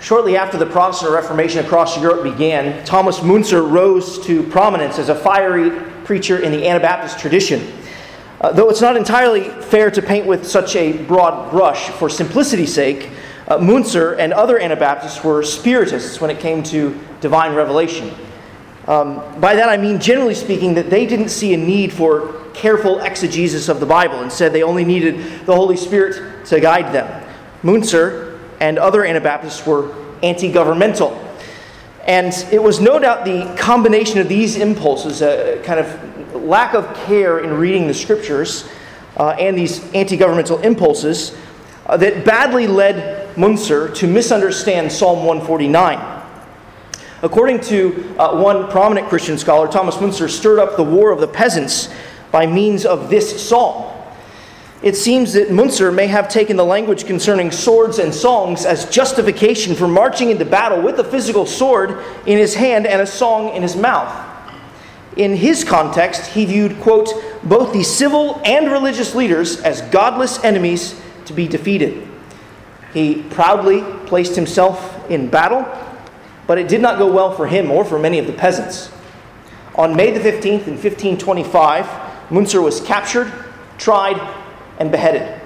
Shortly after the Protestant Reformation across Europe began, Thomas Munzer rose to prominence as a fiery preacher in the Anabaptist tradition. Uh, though it's not entirely fair to paint with such a broad brush, for simplicity's sake, uh, Munzer and other Anabaptists were spiritists when it came to divine revelation. Um, by that I mean, generally speaking, that they didn't see a need for careful exegesis of the Bible. Instead, they only needed the Holy Spirit to guide them. Munzer and other Anabaptists were anti governmental. And it was no doubt the combination of these impulses, a kind of lack of care in reading the scriptures, uh, and these anti governmental impulses, uh, that badly led Munzer to misunderstand Psalm 149. According to uh, one prominent Christian scholar, Thomas Munzer stirred up the war of the peasants by means of this psalm. It seems that Munzer may have taken the language concerning swords and songs as justification for marching into battle with a physical sword in his hand and a song in his mouth. In his context, he viewed, quote, both the civil and religious leaders as godless enemies to be defeated. He proudly placed himself in battle, but it did not go well for him or for many of the peasants. On May the 15th in 1525, Munzer was captured, tried, and beheaded.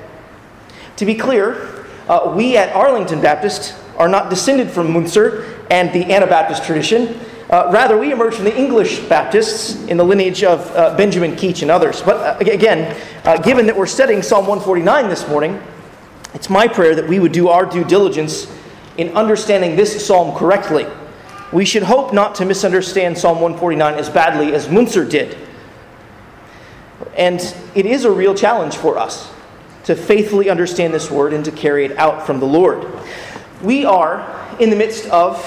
To be clear, uh, we at Arlington Baptist are not descended from Munzer and the Anabaptist tradition. Uh, rather, we emerge from the English Baptists in the lineage of uh, Benjamin Keach and others. But uh, again, uh, given that we're studying Psalm 149 this morning, it's my prayer that we would do our due diligence in understanding this psalm correctly. We should hope not to misunderstand Psalm 149 as badly as Munzer did. And it is a real challenge for us to faithfully understand this word and to carry it out from the Lord. We are in the midst of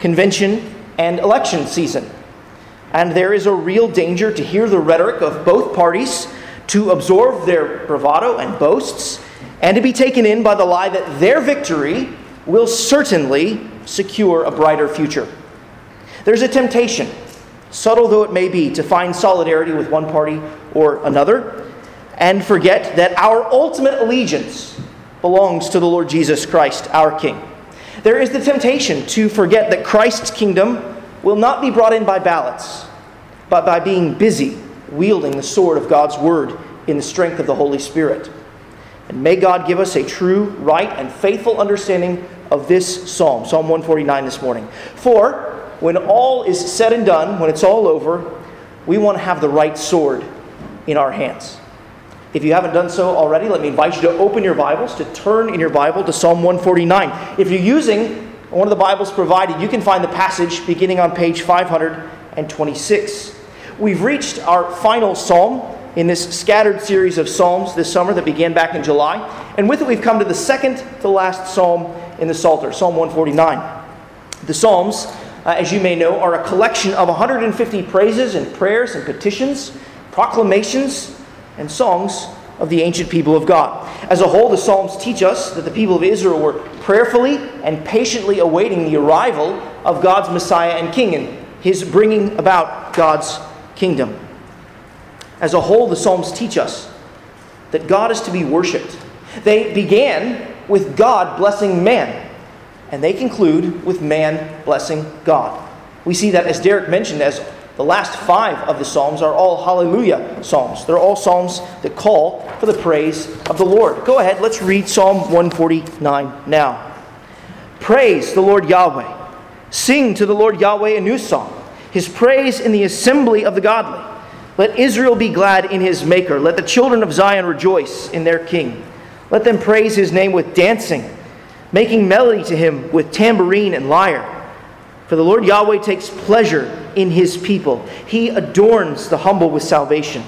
convention and election season. And there is a real danger to hear the rhetoric of both parties, to absorb their bravado and boasts, and to be taken in by the lie that their victory will certainly secure a brighter future. There's a temptation subtle though it may be, to find solidarity with one party or another, and forget that our ultimate allegiance belongs to the Lord Jesus Christ, our King. There is the temptation to forget that Christ's kingdom will not be brought in by ballots, but by being busy wielding the sword of God's word in the strength of the Holy Spirit. And may God give us a true, right, and faithful understanding of this psalm, Psalm 149 this morning. For when all is said and done, when it's all over, we want to have the right sword in our hands. If you haven't done so already, let me invite you to open your Bibles, to turn in your Bible to Psalm 149. If you're using one of the Bibles provided, you can find the passage beginning on page 526. We've reached our final psalm in this scattered series of psalms this summer that began back in July. And with it, we've come to the second to last psalm in the Psalter, Psalm 149. The Psalms uh, as you may know, are a collection of 150 praises and prayers and petitions, proclamations, and songs of the ancient people of God. As a whole, the Psalms teach us that the people of Israel were prayerfully and patiently awaiting the arrival of God's Messiah and King and his bringing about God's kingdom. As a whole, the Psalms teach us that God is to be worshiped. They began with God blessing man and they conclude with man blessing God. We see that, as Derek mentioned, as the last five of the Psalms are all hallelujah Psalms. They're all Psalms that call for the praise of the Lord. Go ahead, let's read Psalm 149 now. Praise the Lord Yahweh. Sing to the Lord Yahweh a new song, his praise in the assembly of the godly. Let Israel be glad in his Maker. Let the children of Zion rejoice in their King. Let them praise his name with dancing making melody to him with tambourine and lyre. For the Lord Yahweh takes pleasure in his people, he adorns the humble with salvation.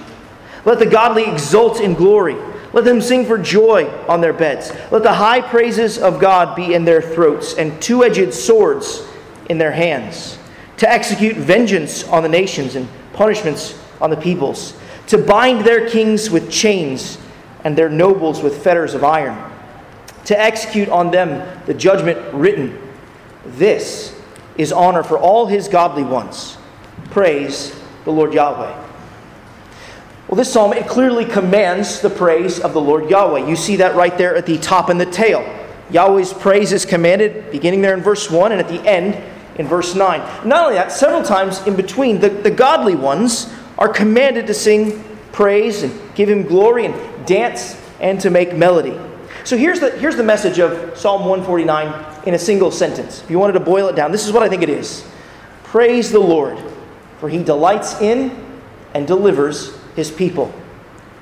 Let the godly exult in glory. Let them sing for joy on their beds. Let the high praises of God be in their throats and two edged swords in their hands, to execute vengeance on the nations and punishments on the peoples, to bind their kings with chains and their nobles with fetters of iron to execute on them the judgment written. This is honor for all his godly ones. Praise the Lord Yahweh. Well, this psalm, it clearly commands the praise of the Lord Yahweh. You see that right there at the top and the tail. Yahweh's praise is commanded, beginning there in verse 1 and at the end in verse 9. Not only that, several times in between, the, the godly ones are commanded to sing praise and give him glory and dance and to make melody. So here's the, here's the message of Psalm 149 in a single sentence. If you wanted to boil it down, this is what I think it is Praise the Lord, for he delights in and delivers his people.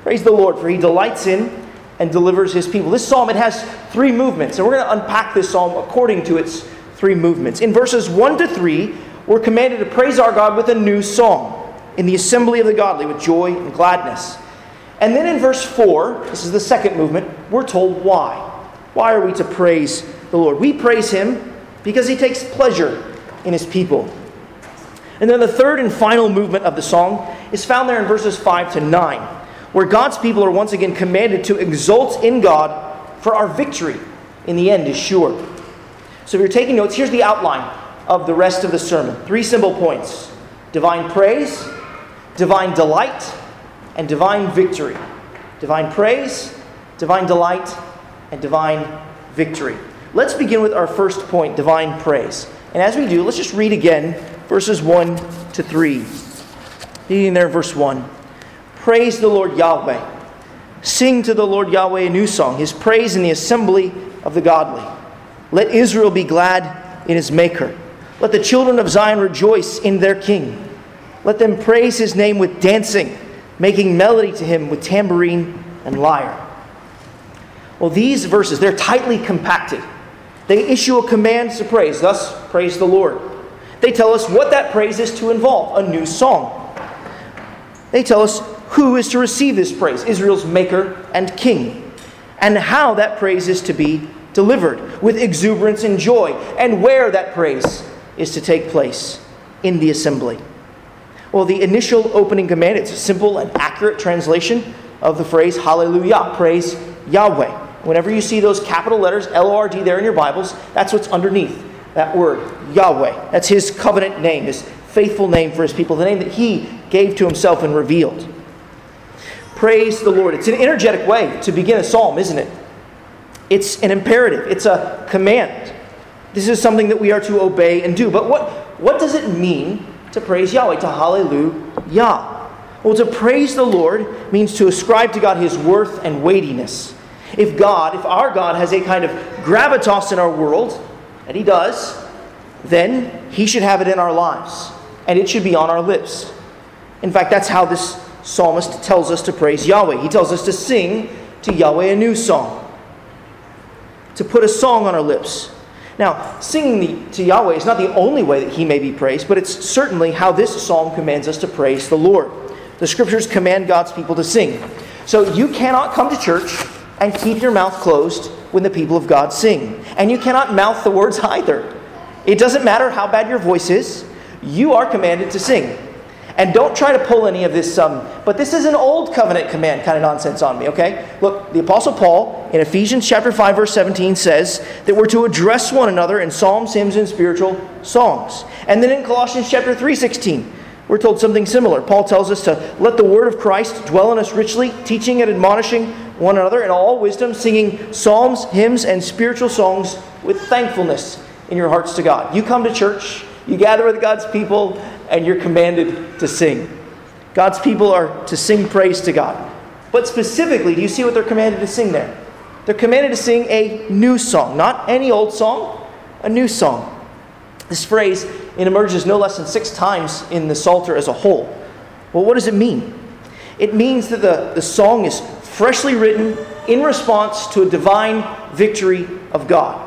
Praise the Lord, for he delights in and delivers his people. This psalm, it has three movements, and we're going to unpack this psalm according to its three movements. In verses 1 to 3, we're commanded to praise our God with a new song in the assembly of the godly with joy and gladness. And then in verse 4, this is the second movement, we're told why. Why are we to praise the Lord? We praise him because he takes pleasure in his people. And then the third and final movement of the song is found there in verses 5 to 9, where God's people are once again commanded to exult in God for our victory in the end is sure. So if you're taking notes, here's the outline of the rest of the sermon. Three simple points divine praise, divine delight, and divine victory. Divine praise, divine delight, and divine victory. Let's begin with our first point divine praise. And as we do, let's just read again verses 1 to 3. Reading there, verse 1. Praise the Lord Yahweh. Sing to the Lord Yahweh a new song, his praise in the assembly of the godly. Let Israel be glad in his Maker. Let the children of Zion rejoice in their King. Let them praise his name with dancing, making melody to him with tambourine and lyre. Well, these verses, they're tightly compacted. They issue a command to praise, thus, praise the Lord. They tell us what that praise is to involve a new song. They tell us who is to receive this praise Israel's Maker and King, and how that praise is to be delivered with exuberance and joy, and where that praise is to take place in the assembly. Well, the initial opening command, it's a simple and accurate translation of the phrase Hallelujah, praise Yahweh. Whenever you see those capital letters, L O R D, there in your Bibles, that's what's underneath that word, Yahweh. That's his covenant name, his faithful name for his people, the name that he gave to himself and revealed. Praise the Lord. It's an energetic way to begin a psalm, isn't it? It's an imperative, it's a command. This is something that we are to obey and do. But what, what does it mean to praise Yahweh, to hallelujah? Well, to praise the Lord means to ascribe to God his worth and weightiness. If God, if our God has a kind of gravitas in our world, and he does, then he should have it in our lives, and it should be on our lips. In fact, that's how this psalmist tells us to praise Yahweh. He tells us to sing to Yahweh a new song to put a song on our lips. Now, singing to Yahweh is not the only way that he may be praised, but it's certainly how this psalm commands us to praise the Lord. The scriptures command God's people to sing. So you cannot come to church and keep your mouth closed when the people of God sing. And you cannot mouth the words either. It doesn't matter how bad your voice is, you are commanded to sing. And don't try to pull any of this, um, but this is an old covenant command kind of nonsense on me, okay? Look, the Apostle Paul in Ephesians chapter 5, verse 17 says that we're to address one another in psalms, hymns, and spiritual songs. And then in Colossians chapter 3, 16, we're told something similar. Paul tells us to let the word of Christ dwell in us richly, teaching and admonishing one another in all wisdom, singing psalms, hymns, and spiritual songs with thankfulness in your hearts to God. You come to church, you gather with God's people, and you're commanded to sing. God's people are to sing praise to God. But specifically, do you see what they're commanded to sing there? They're commanded to sing a new song, not any old song, a new song. This phrase it emerges no less than six times in the Psalter as a whole. Well, what does it mean? It means that the, the song is freshly written in response to a divine victory of God.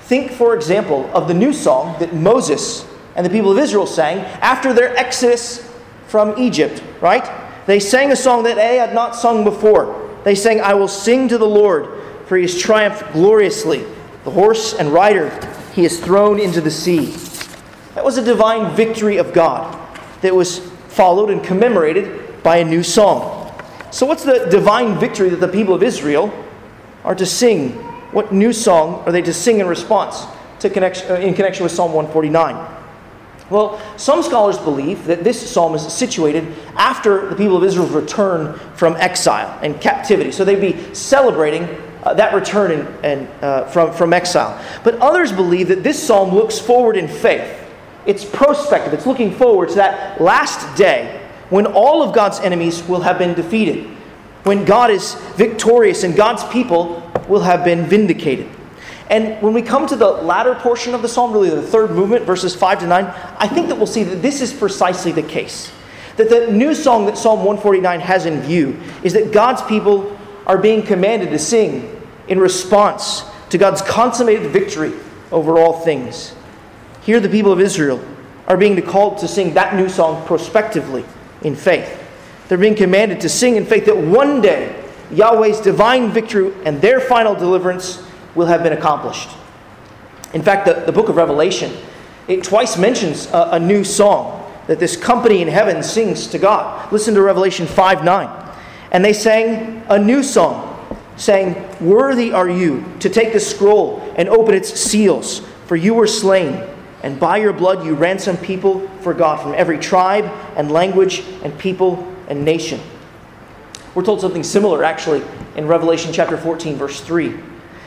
Think, for example, of the new song that Moses and the people of Israel sang after their exodus from Egypt, right? They sang a song that they had not sung before. They sang, I will sing to the Lord, for he has triumphed gloriously. The horse and rider he has thrown into the sea. That was a divine victory of God that was followed and commemorated by a new song. So, what's the divine victory that the people of Israel are to sing? What new song are they to sing in response to connection, uh, in connection with Psalm 149? Well, some scholars believe that this psalm is situated after the people of Israel's return from exile and captivity. So they'd be celebrating uh, that return in, and, uh, from, from exile. But others believe that this psalm looks forward in faith. It's prospective, it's looking forward to that last day when all of God's enemies will have been defeated, when God is victorious and God's people will have been vindicated. And when we come to the latter portion of the psalm, really the third movement, verses 5 to 9, I think that we'll see that this is precisely the case. That the new song that Psalm 149 has in view is that God's people are being commanded to sing in response to God's consummated victory over all things. Here, the people of Israel are being called to sing that new song prospectively in faith. They're being commanded to sing in faith that one day Yahweh's divine victory and their final deliverance will have been accomplished. In fact, the, the book of Revelation, it twice mentions a, a new song that this company in heaven sings to God. Listen to Revelation 5 9. And they sang a new song, saying, Worthy are you to take the scroll and open its seals, for you were slain, and by your blood you ransomed people for God from every tribe and language and people and nation. We're told something similar, actually, in Revelation chapter 14, verse 3.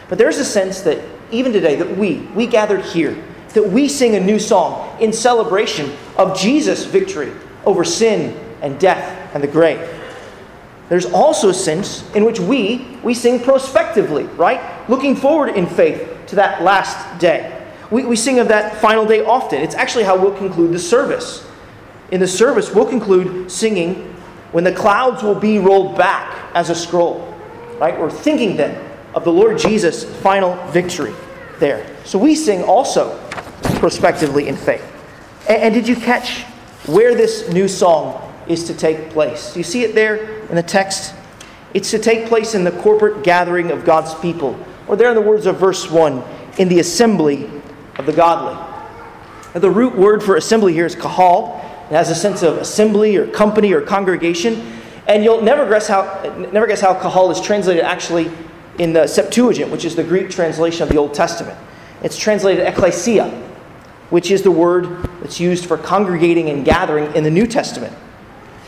But there's a sense that even today, that we, we gathered here, that we sing a new song in celebration of Jesus' victory over sin and death and the grave. There's also a sense in which we, we sing prospectively, right? Looking forward in faith to that last day. We, we sing of that final day often. It's actually how we'll conclude the service. In the service, we'll conclude singing when the clouds will be rolled back as a scroll, right? We're thinking then of the Lord Jesus' final victory there. So we sing also prospectively in faith. And, and did you catch where this new song is to take place? Do you see it there in the text? It's to take place in the corporate gathering of God's people, or there in the words of verse 1, in the assembly of the godly. Now, the root word for assembly here is kahal. It has a sense of assembly or company or congregation. And you'll never guess how, never guess how kahal is translated actually in the Septuagint, which is the Greek translation of the Old Testament. It's translated ecclesia, which is the word that's used for congregating and gathering in the New Testament.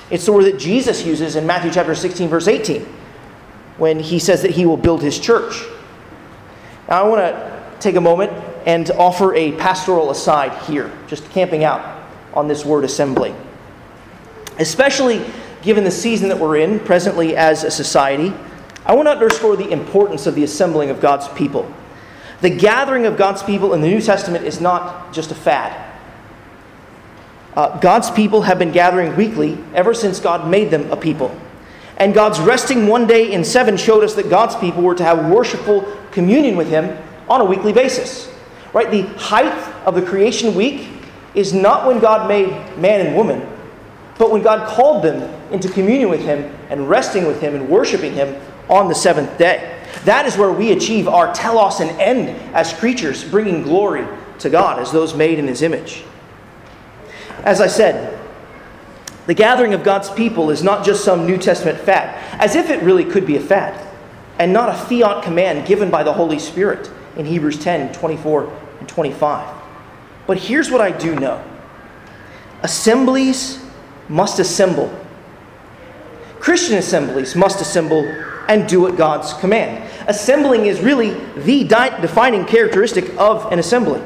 It's the word that Jesus uses in Matthew chapter 16, verse 18, when he says that he will build his church. Now, I want to take a moment and offer a pastoral aside here, just camping out on this word assembly. Especially given the season that we're in presently as a society I want to underscore the importance of the assembling of God's people. The gathering of God's people in the New Testament is not just a fad. Uh, God's people have been gathering weekly ever since God made them a people. And God's resting one day in seven showed us that God's people were to have worshipful communion with Him on a weekly basis. Right? The height of the creation week is not when God made man and woman, but when God called them into communion with Him and resting with Him and worshiping Him on the seventh day. That is where we achieve our telos and end as creatures, bringing glory to God as those made in His image. As I said, the gathering of God's people is not just some New Testament fad, as if it really could be a fad, and not a fiat command given by the Holy Spirit in Hebrews 10 24 and 25. But here's what I do know assemblies must assemble. Christian assemblies must assemble and do what God's command. Assembling is really the defining characteristic of an assembly.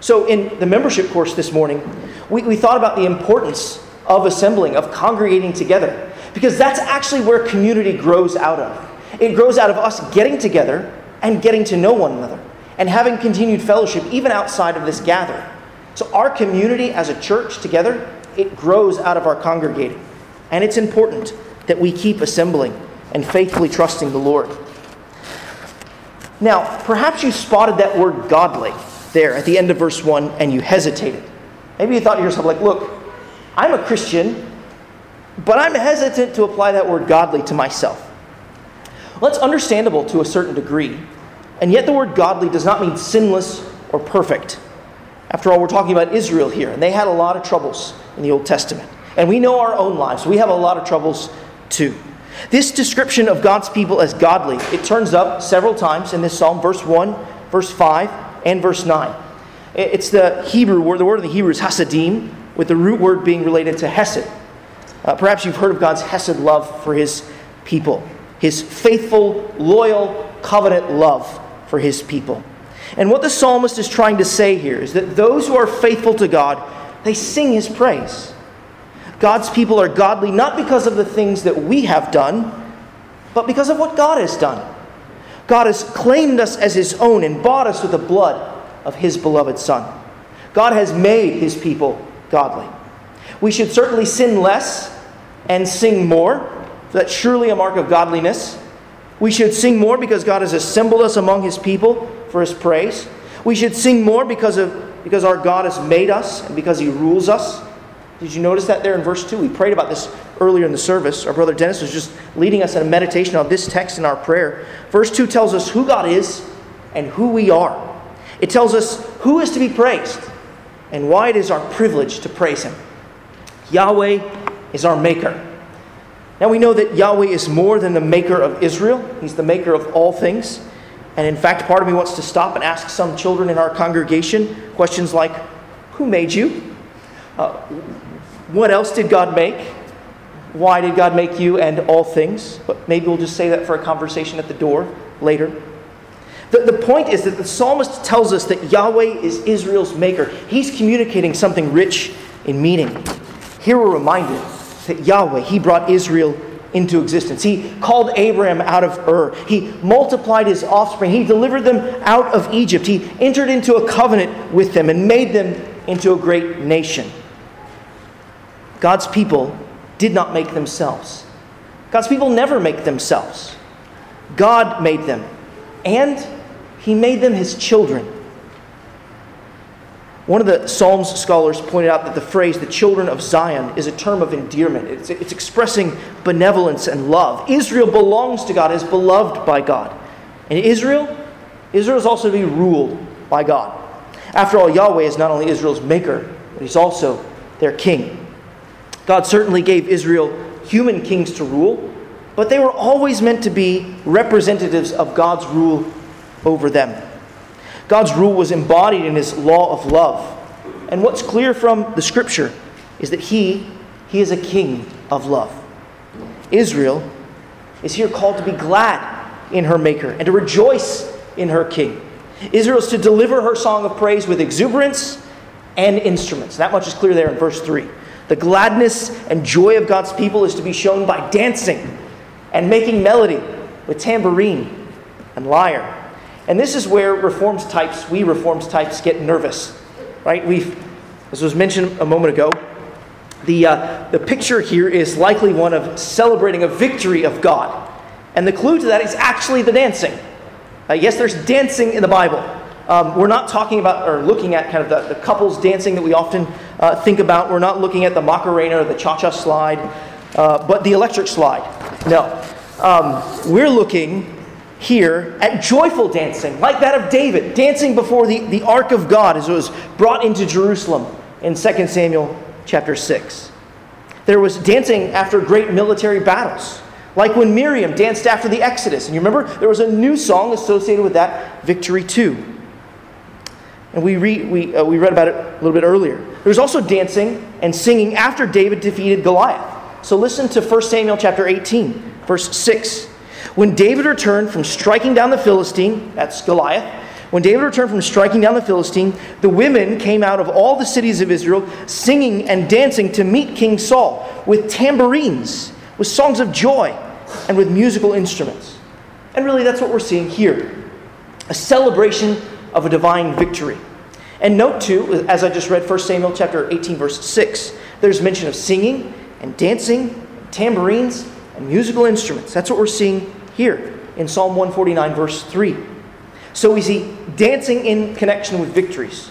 So, in the membership course this morning, we, we thought about the importance of assembling, of congregating together, because that's actually where community grows out of. It grows out of us getting together and getting to know one another and having continued fellowship even outside of this gathering. So, our community as a church together, it grows out of our congregating. And it's important that we keep assembling and faithfully trusting the Lord. Now, perhaps you spotted that word godly there at the end of verse 1 and you hesitated. Maybe you thought to yourself, like, look, I'm a Christian, but I'm hesitant to apply that word godly to myself. Well, that's understandable to a certain degree, and yet the word godly does not mean sinless or perfect. After all, we're talking about Israel here, and they had a lot of troubles in the Old Testament. And we know our own lives. We have a lot of troubles too. This description of God's people as godly, it turns up several times in this psalm, verse 1, verse 5, and verse 9. It's the Hebrew word, the word of the Hebrew is hasadim, with the root word being related to hesed. Uh, perhaps you've heard of God's hesed love for his people, his faithful, loyal, covenant love for his people. And what the psalmist is trying to say here is that those who are faithful to God, they sing his praise. God's people are godly not because of the things that we have done, but because of what God has done. God has claimed us as his own and bought us with the blood of his beloved Son. God has made his people godly. We should certainly sin less and sing more. That's surely a mark of godliness. We should sing more because God has assembled us among his people for his praise. We should sing more because of because our God has made us and because he rules us. Did you notice that there in verse 2? We prayed about this earlier in the service. Our brother Dennis was just leading us in a meditation on this text in our prayer. Verse 2 tells us who God is and who we are. It tells us who is to be praised and why it is our privilege to praise Him. Yahweh is our Maker. Now we know that Yahweh is more than the Maker of Israel, He's the Maker of all things. And in fact, part of me wants to stop and ask some children in our congregation questions like Who made you? Uh, what else did God make? Why did God make you and all things? But maybe we'll just say that for a conversation at the door later. The, the point is that the psalmist tells us that Yahweh is Israel's maker. He's communicating something rich in meaning. Here we're reminded that Yahweh, He brought Israel into existence. He called Abraham out of Ur. He multiplied his offspring. He delivered them out of Egypt. He entered into a covenant with them and made them into a great nation. God's people did not make themselves. God's people never make themselves. God made them. And He made them His children. One of the Psalms scholars pointed out that the phrase, the children of Zion, is a term of endearment. It's, it's expressing benevolence and love. Israel belongs to God, is beloved by God. And Israel, Israel is also to be ruled by God. After all, Yahweh is not only Israel's maker, but He's also their king. God certainly gave Israel human kings to rule, but they were always meant to be representatives of God's rule over them. God's rule was embodied in his law of love. And what's clear from the scripture is that he, he is a king of love. Israel is here called to be glad in her maker and to rejoice in her king. Israel is to deliver her song of praise with exuberance and instruments. That much is clear there in verse 3. The gladness and joy of God's people is to be shown by dancing and making melody with tambourine and lyre. And this is where Reformed types, we Reformed types, get nervous, right? We've, as was mentioned a moment ago, the, uh, the picture here is likely one of celebrating a victory of God. And the clue to that is actually the dancing. Uh, yes, there's dancing in the Bible, um, we're not talking about or looking at kind of the, the couples dancing that we often uh, think about. We're not looking at the Macarena or the Cha Cha slide, uh, but the electric slide. No. Um, we're looking here at joyful dancing, like that of David, dancing before the, the ark of God as it was brought into Jerusalem in 2 Samuel chapter 6. There was dancing after great military battles, like when Miriam danced after the Exodus. And you remember, there was a new song associated with that victory, too. And we, re, we, uh, we read about it a little bit earlier. There was also dancing and singing after David defeated Goliath. So listen to 1 Samuel chapter 18, verse 6. When David returned from striking down the Philistine, that's Goliath, when David returned from striking down the Philistine, the women came out of all the cities of Israel singing and dancing to meet King Saul with tambourines, with songs of joy, and with musical instruments. And really, that's what we're seeing here a celebration of a divine victory. And note too, as I just read 1 Samuel chapter 18, verse 6, there's mention of singing and dancing, tambourines, and musical instruments. That's what we're seeing here in Psalm 149, verse 3. So we see dancing in connection with victories.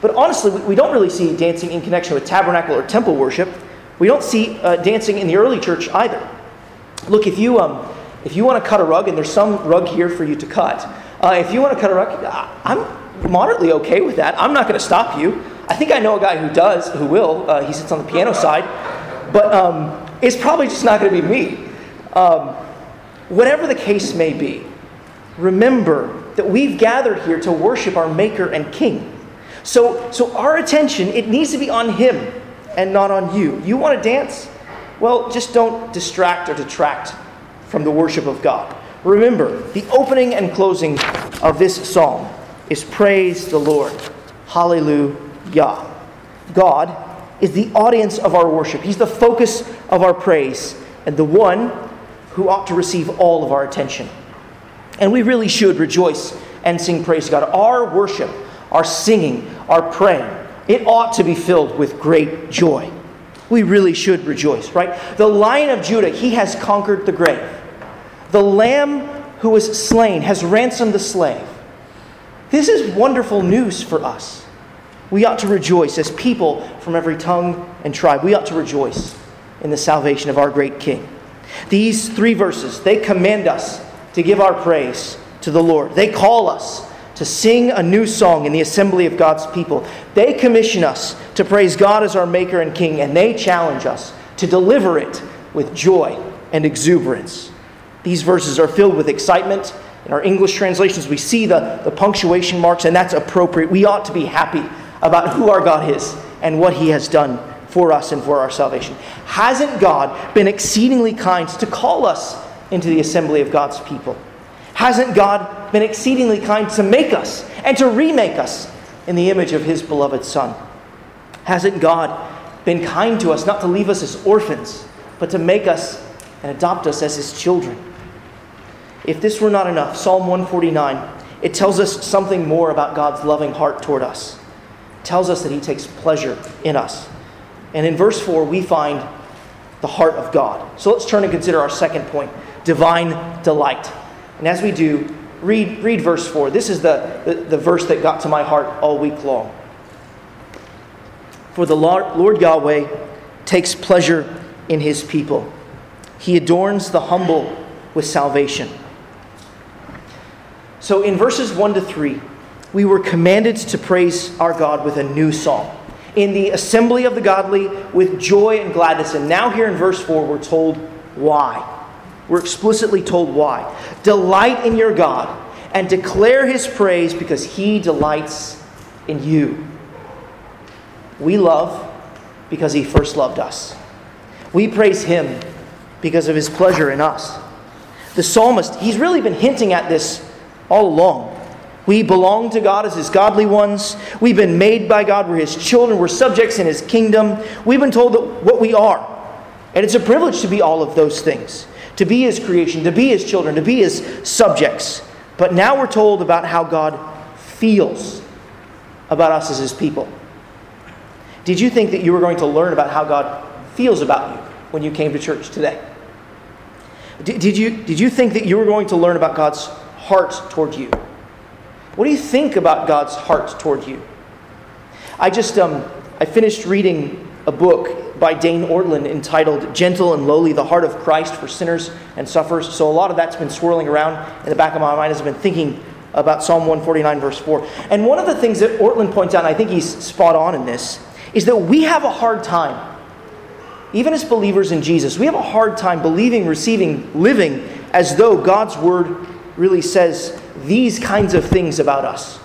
But honestly, we don't really see dancing in connection with tabernacle or temple worship. We don't see uh, dancing in the early church either. Look, if you, um, if you want to cut a rug, and there's some rug here for you to cut, uh, if you want to cut a rug, I'm moderately okay with that. I'm not going to stop you. I think I know a guy who does, who will. Uh, he sits on the piano side. But um, it's probably just not going to be me. Um, whatever the case may be, remember that we've gathered here to worship our Maker and King. So, so our attention, it needs to be on Him and not on you. You want to dance? Well, just don't distract or detract from the worship of God. Remember, the opening and closing of this psalm is Praise the Lord. Hallelujah. God is the audience of our worship, He's the focus of our praise, and the one who ought to receive all of our attention. And we really should rejoice and sing praise to God. Our worship, our singing, our praying, it ought to be filled with great joy. We really should rejoice, right? The Lion of Judah, he has conquered the grave. The Lamb who was slain has ransomed the slave. This is wonderful news for us. We ought to rejoice as people from every tongue and tribe. We ought to rejoice in the salvation of our great King. These three verses, they command us to give our praise to the Lord. They call us to sing a new song in the assembly of God's people. They commission us to praise God as our Maker and King, and they challenge us to deliver it with joy and exuberance. These verses are filled with excitement. In our English translations, we see the, the punctuation marks, and that's appropriate. We ought to be happy about who our God is and what He has done for us and for our salvation. Hasn't God been exceedingly kind to call us into the assembly of God's people? Hasn't God been exceedingly kind to make us and to remake us in the image of His beloved Son? Hasn't God been kind to us not to leave us as orphans, but to make us and adopt us as His children? If this were not enough, Psalm 149, it tells us something more about God's loving heart toward us. It tells us that He takes pleasure in us. And in verse 4, we find the heart of God. So let's turn and consider our second point divine delight. And as we do, read, read verse 4. This is the, the, the verse that got to my heart all week long. For the Lord, Lord Yahweh takes pleasure in his people, he adorns the humble with salvation. So in verses 1 to 3, we were commanded to praise our God with a new song. In the assembly of the godly, with joy and gladness. And now, here in verse 4, we're told why. We're explicitly told why. Delight in your God and declare his praise because he delights in you. We love because he first loved us. We praise him because of his pleasure in us. The psalmist, he's really been hinting at this all along. We belong to God as His godly ones. We've been made by God. We're His children. We're subjects in His kingdom. We've been told that what we are. And it's a privilege to be all of those things to be his creation, to be his children, to be his subjects. But now we're told about how God feels about us as his people. Did you think that you were going to learn about how God feels about you when you came to church today? Did, you, did you think that you were going to learn about God's heart toward you? What do you think about God's heart toward you? I just um, I finished reading a book by Dane Ortlund entitled Gentle and Lowly, the Heart of Christ for Sinners and Sufferers. So a lot of that's been swirling around in the back of my mind as I've been thinking about Psalm 149, verse 4. And one of the things that Ortlund points out, and I think he's spot on in this, is that we have a hard time, even as believers in Jesus, we have a hard time believing, receiving, living as though God's word really says these kinds of things about us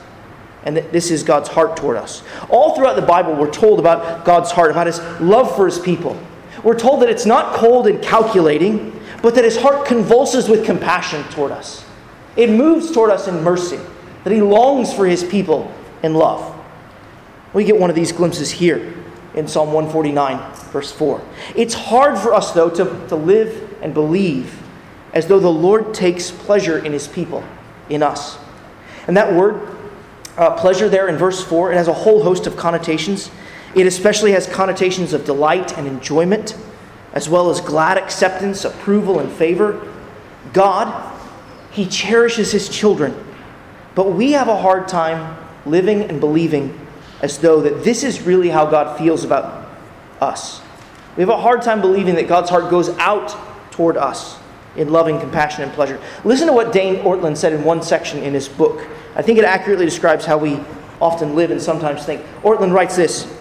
and that this is God's heart toward us. All throughout the Bible, we're told about God's heart, about his love for his people. We're told that it's not cold and calculating, but that his heart convulses with compassion toward us. It moves toward us in mercy, that he longs for his people in love. We get one of these glimpses here in Psalm 149, verse 4. It's hard for us, though, to, to live and believe as though the Lord takes pleasure in his people, in us. And that word, uh, pleasure there in verse 4. It has a whole host of connotations. It especially has connotations of delight and enjoyment, as well as glad acceptance, approval, and favor. God, He cherishes His children, but we have a hard time living and believing as though that this is really how God feels about us. We have a hard time believing that God's heart goes out toward us in loving compassion and pleasure. Listen to what Dane Ortlund said in one section in his book. I think it accurately describes how we often live and sometimes think. Ortlund writes this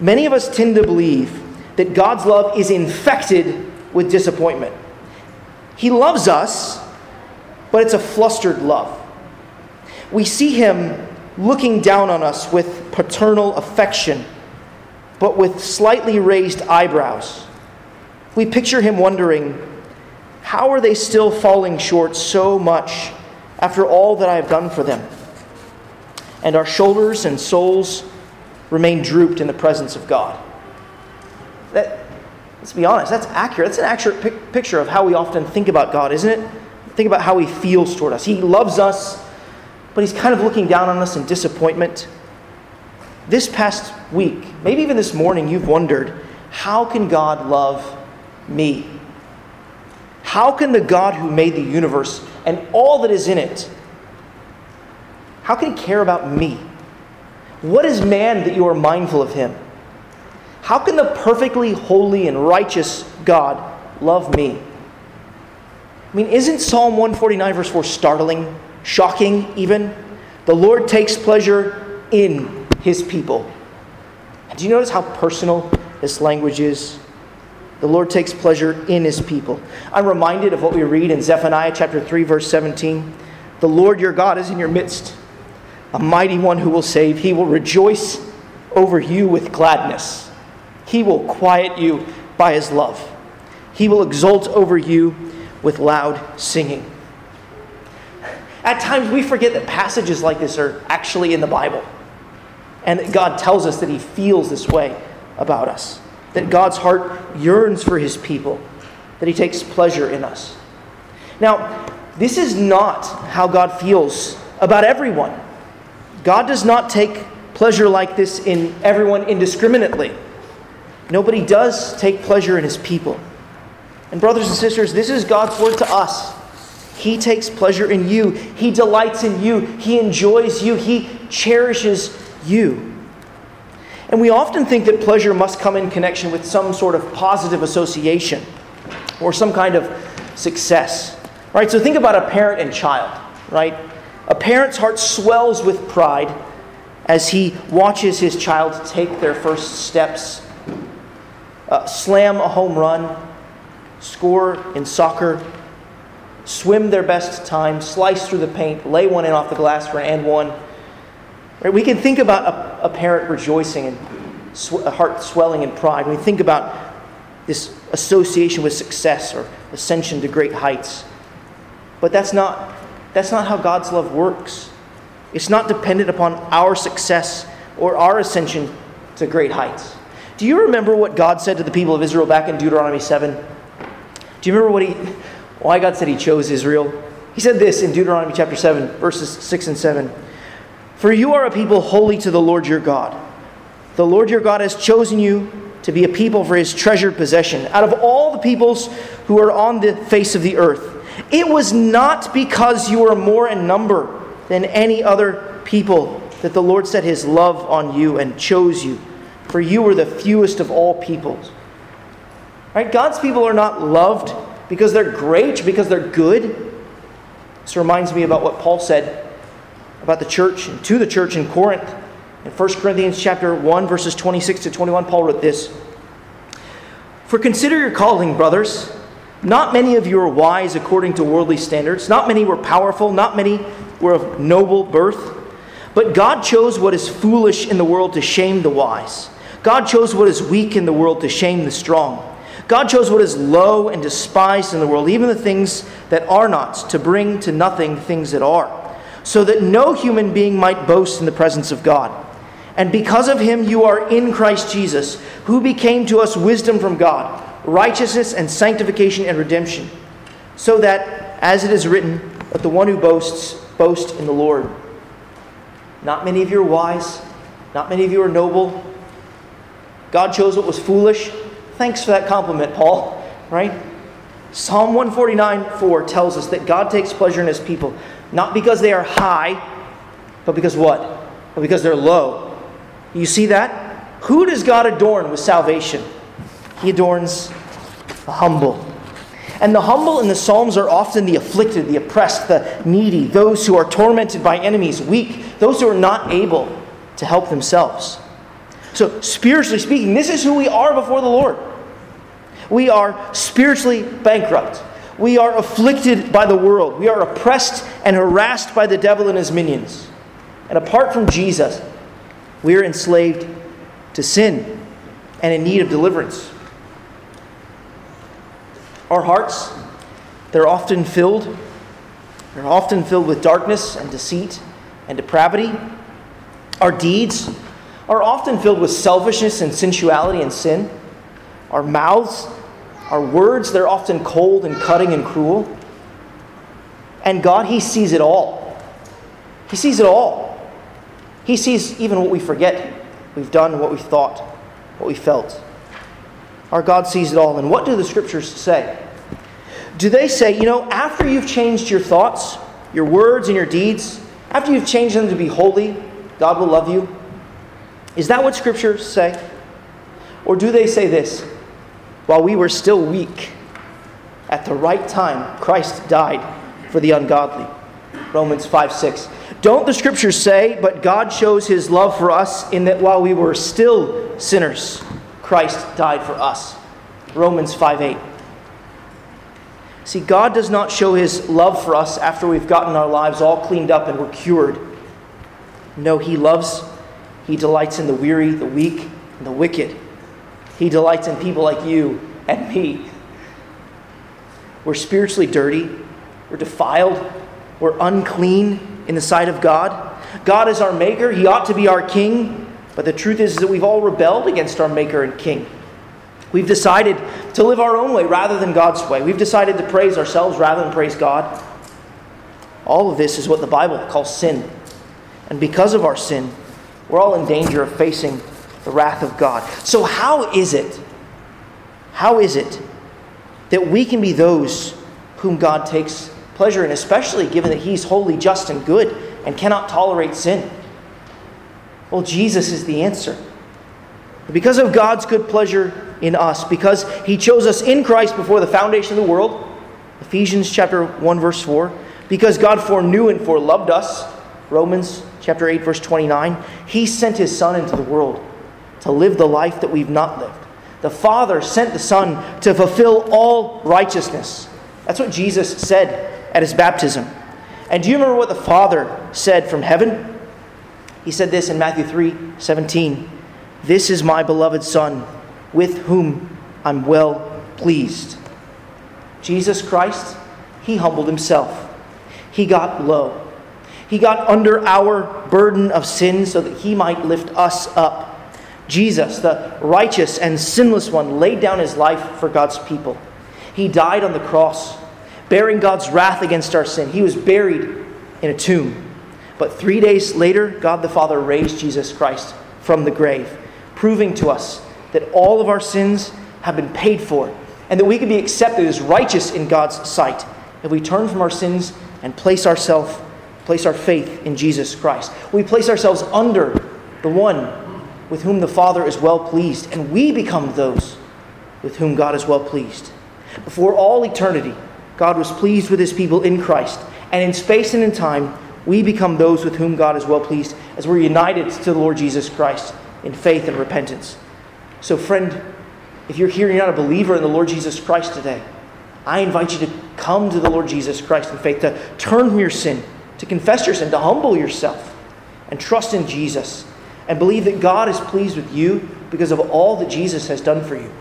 Many of us tend to believe that God's love is infected with disappointment. He loves us, but it's a flustered love. We see Him looking down on us with paternal affection, but with slightly raised eyebrows. We picture Him wondering, How are they still falling short so much after all that I have done for them? And our shoulders and souls remain drooped in the presence of God. That, let's be honest, that's accurate. That's an accurate pic- picture of how we often think about God, isn't it? Think about how He feels toward us. He loves us, but He's kind of looking down on us in disappointment. This past week, maybe even this morning, you've wondered how can God love me? How can the God who made the universe and all that is in it, how can he care about me? What is man that you are mindful of him? How can the perfectly holy and righteous God love me? I mean, isn't Psalm 149, verse 4 startling, shocking even? The Lord takes pleasure in his people. Do you notice how personal this language is? The Lord takes pleasure in his people. I'm reminded of what we read in Zephaniah chapter 3 verse 17. The Lord your God is in your midst, a mighty one who will save. He will rejoice over you with gladness. He will quiet you by his love. He will exult over you with loud singing. At times we forget that passages like this are actually in the Bible and that God tells us that he feels this way about us that God's heart yearns for his people, that he takes pleasure in us. Now, this is not how God feels about everyone. God does not take pleasure like this in everyone indiscriminately. Nobody does take pleasure in his people. And, brothers and sisters, this is God's word to us. He takes pleasure in you, He delights in you, He enjoys you, He cherishes you. And we often think that pleasure must come in connection with some sort of positive association or some kind of success. Right? So think about a parent and child, right? A parent's heart swells with pride as he watches his child take their first steps, uh, slam a home run, score in soccer, swim their best time, slice through the paint, lay one in off the glass for an and one Right? We can think about a, a parent rejoicing and sw- a heart swelling in pride. When we think about this association with success or ascension to great heights. But that's not, that's not how God's love works. It's not dependent upon our success or our ascension to great heights. Do you remember what God said to the people of Israel back in Deuteronomy 7? Do you remember what he, why God said he chose Israel? He said this in Deuteronomy chapter 7, verses 6 and 7. For you are a people holy to the Lord your God. The Lord your God has chosen you to be a people for his treasured possession out of all the peoples who are on the face of the earth. It was not because you were more in number than any other people that the Lord set his love on you and chose you, for you were the fewest of all peoples. Right? God's people are not loved because they're great, because they're good. This reminds me about what Paul said about the church and to the church in Corinth. In 1 Corinthians chapter 1 verses 26 to 21 Paul wrote this. For consider your calling, brothers. Not many of you are wise according to worldly standards. Not many were powerful, not many were of noble birth. But God chose what is foolish in the world to shame the wise. God chose what is weak in the world to shame the strong. God chose what is low and despised in the world, even the things that are not, to bring to nothing things that are so that no human being might boast in the presence of God. And because of him, you are in Christ Jesus, who became to us wisdom from God, righteousness and sanctification and redemption, so that, as it is written, let the one who boasts boast in the Lord. Not many of you are wise, not many of you are noble. God chose what was foolish. Thanks for that compliment, Paul, right? Psalm 149 4 tells us that God takes pleasure in his people. Not because they are high, but because what? But because they're low. You see that? Who does God adorn with salvation? He adorns the humble. And the humble in the Psalms are often the afflicted, the oppressed, the needy, those who are tormented by enemies, weak, those who are not able to help themselves. So, spiritually speaking, this is who we are before the Lord. We are spiritually bankrupt. We are afflicted by the world. We are oppressed and harassed by the devil and his minions. And apart from Jesus, we are enslaved to sin and in need of deliverance. Our hearts, They're often filled they're often filled with darkness and deceit and depravity. Our deeds are often filled with selfishness and sensuality and sin. Our mouths, our words, they're often cold and cutting and cruel. And God, He sees it all. He sees it all. He sees even what we forget we've done, what we thought, what we felt. Our God sees it all. And what do the scriptures say? Do they say, you know, after you've changed your thoughts, your words, and your deeds, after you've changed them to be holy, God will love you? Is that what scriptures say? Or do they say this? While we were still weak, at the right time, Christ died for the ungodly. Romans 5 6. Don't the scriptures say, but God shows his love for us in that while we were still sinners, Christ died for us? Romans 5 8. See, God does not show his love for us after we've gotten our lives all cleaned up and we're cured. No, he loves, he delights in the weary, the weak, and the wicked. He delights in people like you and me. We're spiritually dirty, we're defiled, we're unclean in the sight of God. God is our maker, he ought to be our king, but the truth is that we've all rebelled against our maker and king. We've decided to live our own way rather than God's way. We've decided to praise ourselves rather than praise God. All of this is what the Bible calls sin. And because of our sin, we're all in danger of facing the wrath of God. So, how is it? How is it that we can be those whom God takes pleasure in, especially given that He's holy, just, and good and cannot tolerate sin? Well, Jesus is the answer. Because of God's good pleasure in us because he chose us in Christ before the foundation of the world. Ephesians chapter 1 verse 4. Because God foreknew and foreloved us. Romans chapter 8 verse 29. He sent his son into the world to live the life that we've not lived. The Father sent the Son to fulfill all righteousness. That's what Jesus said at his baptism. And do you remember what the Father said from heaven? He said this in Matthew 3 17. This is my beloved Son with whom I'm well pleased. Jesus Christ, he humbled himself. He got low. He got under our burden of sin so that he might lift us up. Jesus, the righteous and sinless one, laid down his life for God's people. He died on the cross, bearing God's wrath against our sin. He was buried in a tomb. But three days later, God the Father raised Jesus Christ from the grave, proving to us that all of our sins have been paid for, and that we can be accepted as righteous in God's sight if we turn from our sins and place ourselves, place our faith in Jesus Christ. We place ourselves under the one with whom the Father is well pleased, and we become those with whom God is well pleased. Before all eternity, God was pleased with his people in Christ, and in space and in time, we become those with whom God is well pleased as we're united to the Lord Jesus Christ in faith and repentance. So, friend, if you're here and you're not a believer in the Lord Jesus Christ today, I invite you to come to the Lord Jesus Christ in faith, to turn from your sin, to confess your sin, to humble yourself, and trust in Jesus, and believe that God is pleased with you because of all that Jesus has done for you.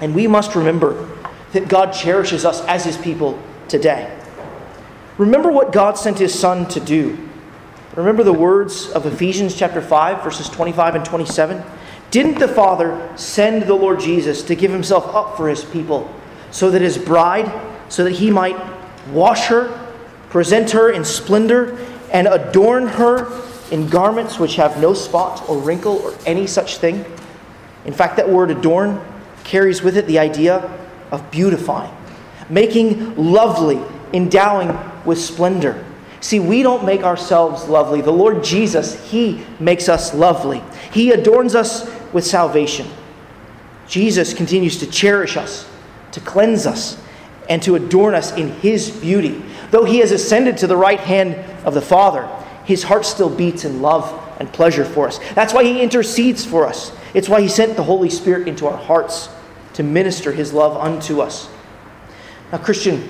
And we must remember that God cherishes us as his people today. Remember what God sent his Son to do. Remember the words of Ephesians chapter 5, verses 25 and 27? Didn't the Father send the Lord Jesus to give himself up for his people so that his bride, so that he might wash her, present her in splendor, and adorn her in garments which have no spot or wrinkle or any such thing? In fact, that word adorn carries with it the idea of beautifying, making lovely, endowing with splendor. See, we don't make ourselves lovely. The Lord Jesus, He makes us lovely. He adorns us with salvation. Jesus continues to cherish us, to cleanse us, and to adorn us in His beauty. Though He has ascended to the right hand of the Father, His heart still beats in love and pleasure for us. That's why He intercedes for us. It's why He sent the Holy Spirit into our hearts to minister His love unto us. Now, Christian,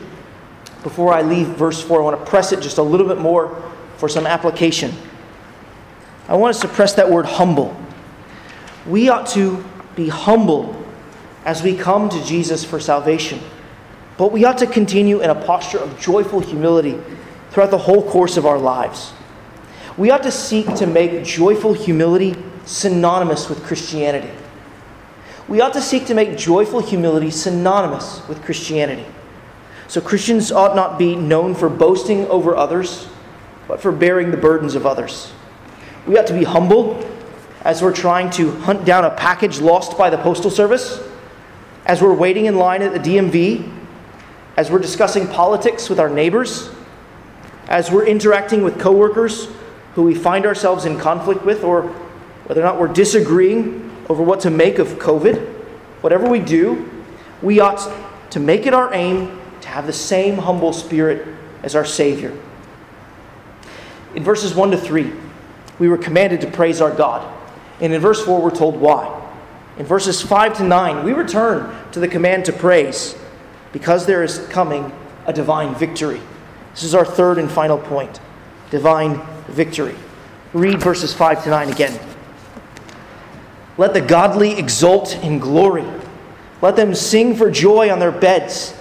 before I leave verse 4, I want to press it just a little bit more for some application. I want us to press that word humble we ought to be humble as we come to Jesus for salvation. but we ought to continue in a posture of joyful humility throughout the whole course of our lives. We ought to seek to make joyful humility synonymous with Christianity. We ought to seek to make joyful humility synonymous with Christianity. So Christians ought not be known for boasting over others, but for bearing the burdens of others. We ought to be humble as we're trying to hunt down a package lost by the Postal Service, as we're waiting in line at the DMV, as we're discussing politics with our neighbors, as we're interacting with coworkers who we find ourselves in conflict with, or whether or not we're disagreeing over what to make of COVID, whatever we do, we ought to make it our aim to have the same humble spirit as our Savior. In verses 1 to 3, we were commanded to praise our God. And in verse 4, we're told why. In verses 5 to 9, we return to the command to praise because there is coming a divine victory. This is our third and final point divine victory. Read verses 5 to 9 again. Let the godly exult in glory. Let them sing for joy on their beds.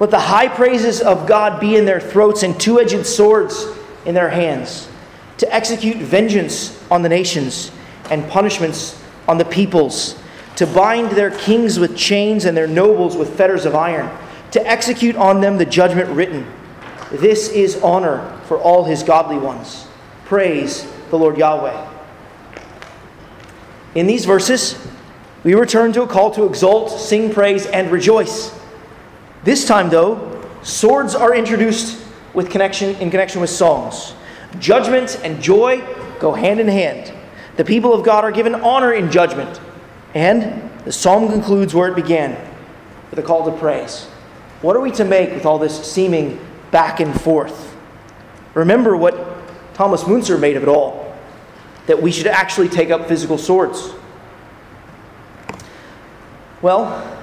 Let the high praises of God be in their throats and two edged swords in their hands, to execute vengeance on the nations and punishments on the peoples, to bind their kings with chains and their nobles with fetters of iron, to execute on them the judgment written. This is honor for all his godly ones. Praise the Lord Yahweh. In these verses, we return to a call to exult, sing praise, and rejoice. This time, though, swords are introduced with connection, in connection with songs. Judgment and joy go hand in hand. The people of God are given honor in judgment. And the psalm concludes where it began with a call to praise. What are we to make with all this seeming back and forth? Remember what Thomas Munzer made of it all that we should actually take up physical swords. Well,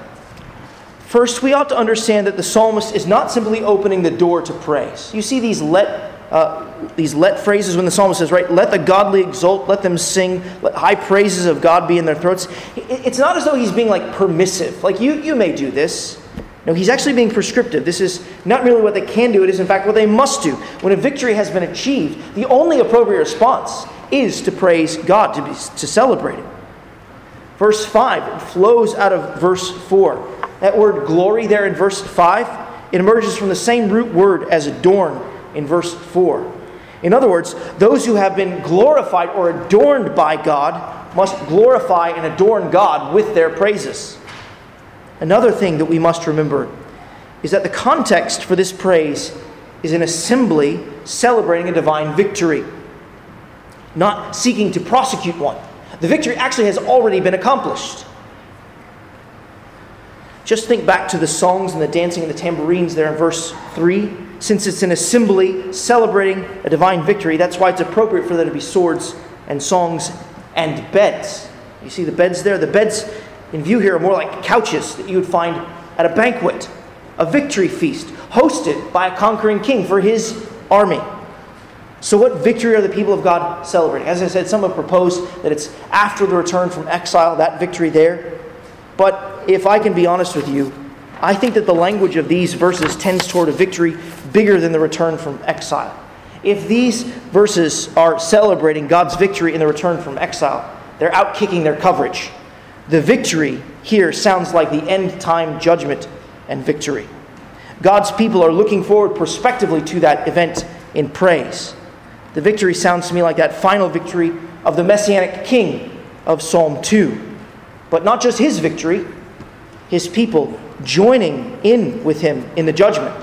first we ought to understand that the psalmist is not simply opening the door to praise. You see these let uh, these let phrases when the psalmist says, right, let the godly exult, let them sing, let high praises of God be in their throats. It's not as though he's being like permissive, like you, you may do this. No, he's actually being prescriptive. This is not really what they can do, it is in fact what they must do. When a victory has been achieved, the only appropriate response is to praise God, to, be, to celebrate it. Verse 5 flows out of verse 4. That word glory there in verse 5, it emerges from the same root word as adorn in verse 4. In other words, those who have been glorified or adorned by God must glorify and adorn God with their praises. Another thing that we must remember is that the context for this praise is an assembly celebrating a divine victory, not seeking to prosecute one. The victory actually has already been accomplished. Just think back to the songs and the dancing and the tambourines there in verse 3. Since it's an assembly celebrating a divine victory, that's why it's appropriate for there to be swords and songs and beds. You see the beds there? The beds in view here are more like couches that you would find at a banquet, a victory feast hosted by a conquering king for his army. So, what victory are the people of God celebrating? As I said, some have proposed that it's after the return from exile, that victory there. But if I can be honest with you, I think that the language of these verses tends toward a victory bigger than the return from exile. If these verses are celebrating God's victory in the return from exile, they're out kicking their coverage. The victory here sounds like the end time judgment and victory. God's people are looking forward prospectively to that event in praise. The victory sounds to me like that final victory of the messianic king of Psalm 2. But not just his victory, his people joining in with him in the judgment.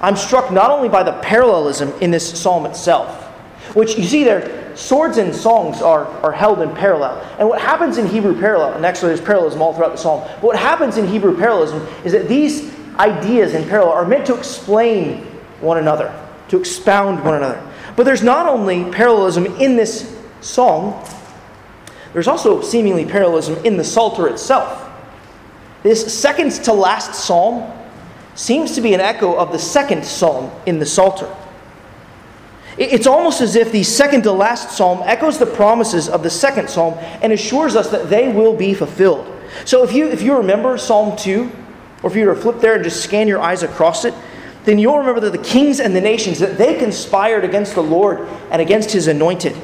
I'm struck not only by the parallelism in this psalm itself, which you see there, swords and songs are, are held in parallel. And what happens in Hebrew parallel, and actually there's parallelism all throughout the psalm, but what happens in Hebrew parallelism is that these ideas in parallel are meant to explain one another, to expound one another. But there's not only parallelism in this song, there's also seemingly parallelism in the Psalter itself. This second to last psalm seems to be an echo of the second psalm in the Psalter. It's almost as if the second to last psalm echoes the promises of the second psalm and assures us that they will be fulfilled. So if you, if you remember Psalm 2, or if you were to flip there and just scan your eyes across it, then you'll remember that the kings and the nations that they conspired against the Lord and against his anointed.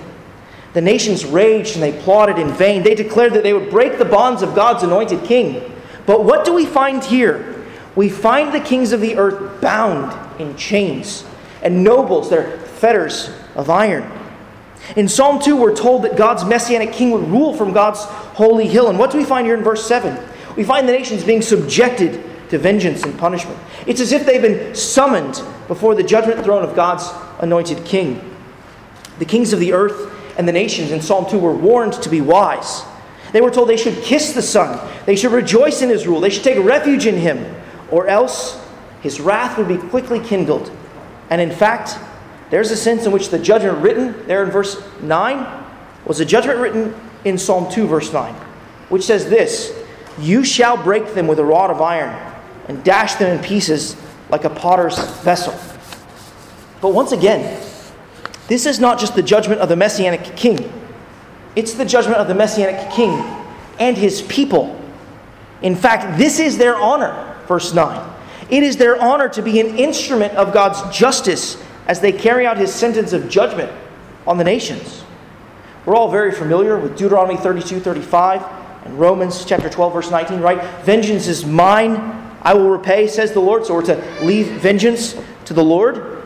The nations raged and they plotted in vain. They declared that they would break the bonds of God's anointed king. But what do we find here? We find the kings of the earth bound in chains, and nobles their fetters of iron. In Psalm 2, we're told that God's messianic king would rule from God's holy hill. And what do we find here in verse 7? We find the nations being subjected to vengeance and punishment. It's as if they've been summoned before the judgment throne of God's anointed king. The kings of the earth and the nations in Psalm 2 were warned to be wise. They were told they should kiss the Son, they should rejoice in his rule, they should take refuge in him, or else his wrath would be quickly kindled. And in fact, there's a sense in which the judgment written there in verse 9 was a judgment written in Psalm 2, verse 9, which says this You shall break them with a rod of iron and dash them in pieces like a potter's vessel. But once again, this is not just the judgment of the Messianic king, it's the judgment of the Messianic king and his people. In fact, this is their honor, verse 9. It is their honor to be an instrument of God's justice as they carry out his sentence of judgment on the nations. We're all very familiar with Deuteronomy 32 35 and Romans chapter 12, verse 19, right? Vengeance is mine, I will repay, says the Lord. So we're to leave vengeance to the Lord.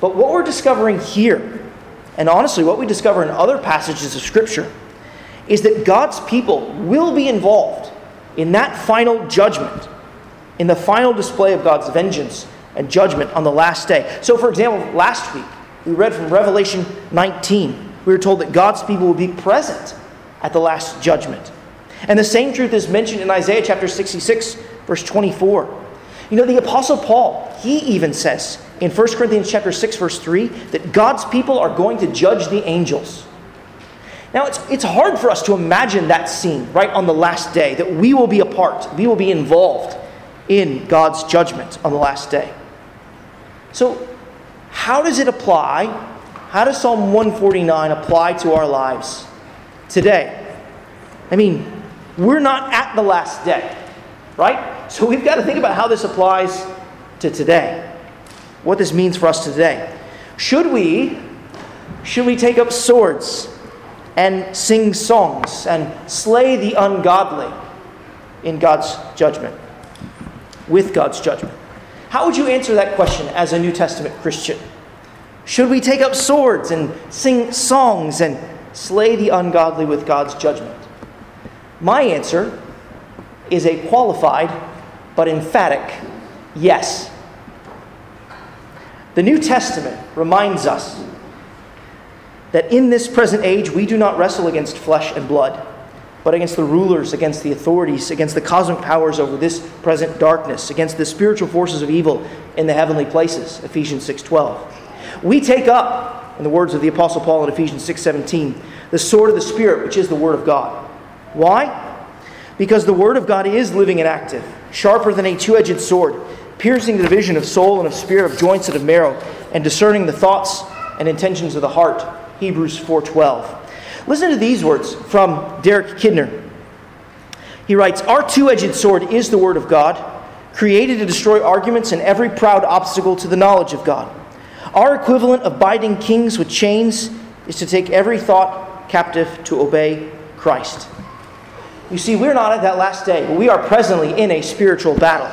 But what we're discovering here, and honestly, what we discover in other passages of Scripture, is that God's people will be involved in that final judgment, in the final display of God's vengeance and judgment on the last day. So, for example, last week, we read from Revelation 19. We were told that God's people will be present at the last judgment. And the same truth is mentioned in Isaiah chapter 66, verse 24. You know, the Apostle Paul, he even says in 1 Corinthians chapter 6, verse 3, that God's people are going to judge the angels. Now, it's, it's hard for us to imagine that scene right on the last day, that we will be a part, we will be involved in God's judgment on the last day. So, how does it apply? How does Psalm 149 apply to our lives today? I mean, we're not at the last day, right? So we've got to think about how this applies to today. What this means for us today. Should we should we take up swords and sing songs and slay the ungodly in God's judgment? With God's judgment. How would you answer that question as a New Testament Christian? Should we take up swords and sing songs and slay the ungodly with God's judgment? My answer is a qualified but emphatic yes. The New Testament reminds us that in this present age we do not wrestle against flesh and blood, but against the rulers, against the authorities, against the cosmic powers over this present darkness, against the spiritual forces of evil in the heavenly places. Ephesians 6:12. We take up, in the words of the apostle Paul in Ephesians 6:17, the sword of the spirit, which is the word of God. Why? Because the Word of God is living and active, sharper than a two edged sword, piercing the division of soul and of spirit, of joints and of marrow, and discerning the thoughts and intentions of the heart. Hebrews 4:12. Listen to these words from Derek Kidner. He writes, "Our two-edged sword is the word of God, created to destroy arguments and every proud obstacle to the knowledge of God. Our equivalent of binding kings with chains is to take every thought captive to obey Christ." You see, we're not at that last day, we are presently in a spiritual battle.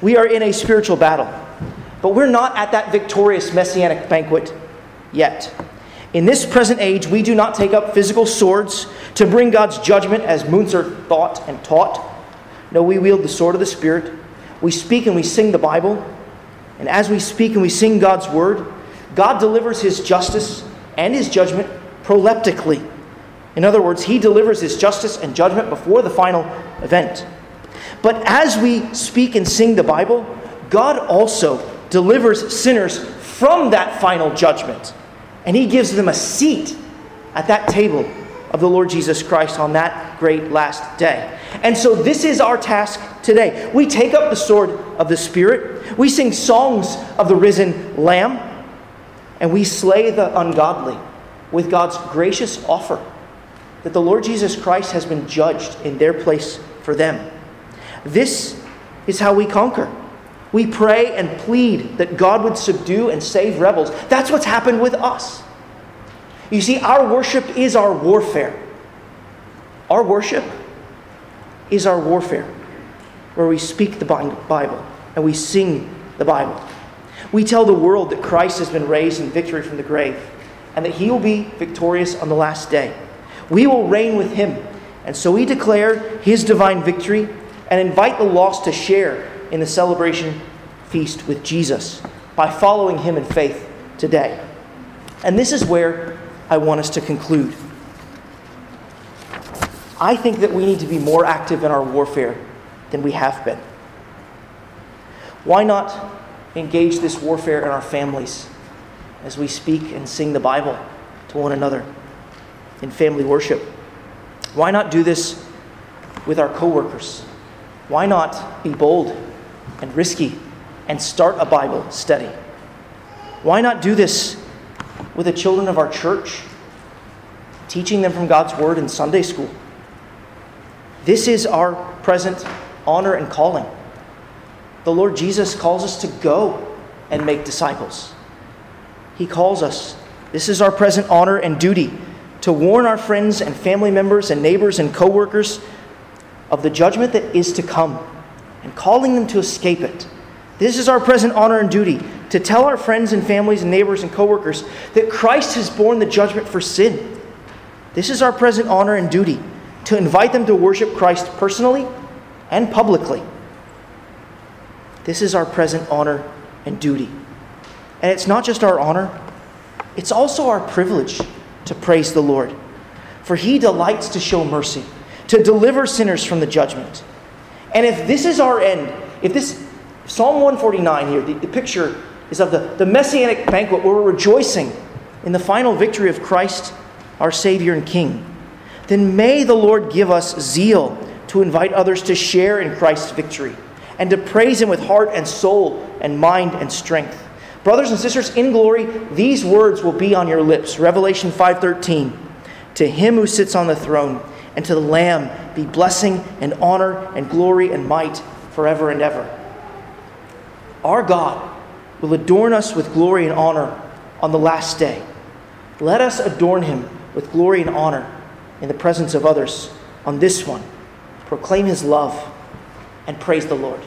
We are in a spiritual battle, but we're not at that victorious messianic banquet yet. In this present age, we do not take up physical swords to bring God's judgment as Munzer thought and taught. No, we wield the sword of the Spirit. We speak and we sing the Bible. And as we speak and we sing God's word, God delivers his justice and his judgment proleptically in other words, he delivers his justice and judgment before the final event. But as we speak and sing the Bible, God also delivers sinners from that final judgment. And he gives them a seat at that table of the Lord Jesus Christ on that great last day. And so, this is our task today. We take up the sword of the Spirit, we sing songs of the risen Lamb, and we slay the ungodly with God's gracious offer that the Lord Jesus Christ has been judged in their place for them. This is how we conquer. We pray and plead that God would subdue and save rebels. That's what's happened with us. You see, our worship is our warfare. Our worship is our warfare, where we speak the Bible and we sing the Bible. We tell the world that Christ has been raised in victory from the grave and that he will be victorious on the last day. We will reign with him. And so we declare his divine victory and invite the lost to share in the celebration feast with Jesus by following him in faith today. And this is where I want us to conclude. I think that we need to be more active in our warfare than we have been. Why not engage this warfare in our families as we speak and sing the Bible to one another in family worship? Why not do this with our coworkers? Why not be bold and risky and start a Bible study? Why not do this with the children of our church, teaching them from God's Word in Sunday school? This is our present honor and calling. The Lord Jesus calls us to go and make disciples. He calls us. This is our present honor and duty to warn our friends and family members and neighbors and coworkers of the judgment that is to come and calling them to escape it. This is our present honor and duty to tell our friends and families and neighbors and coworkers that Christ has borne the judgment for sin. This is our present honor and duty to invite them to worship Christ personally and publicly. This is our present honor and duty. And it's not just our honor, it's also our privilege to praise the Lord. For he delights to show mercy, to deliver sinners from the judgment. And if this is our end, if this Psalm 149 here, the, the picture is of the, the messianic banquet where we're rejoicing in the final victory of Christ, our Savior and King, then may the Lord give us zeal to invite others to share in Christ's victory and to praise him with heart and soul and mind and strength. Brothers and sisters in glory, these words will be on your lips. Revelation 5:13. To him who sits on the throne and to the lamb be blessing and honor and glory and might forever and ever. Our God will adorn us with glory and honor on the last day. Let us adorn him with glory and honor in the presence of others on this one. Proclaim his love and praise the Lord.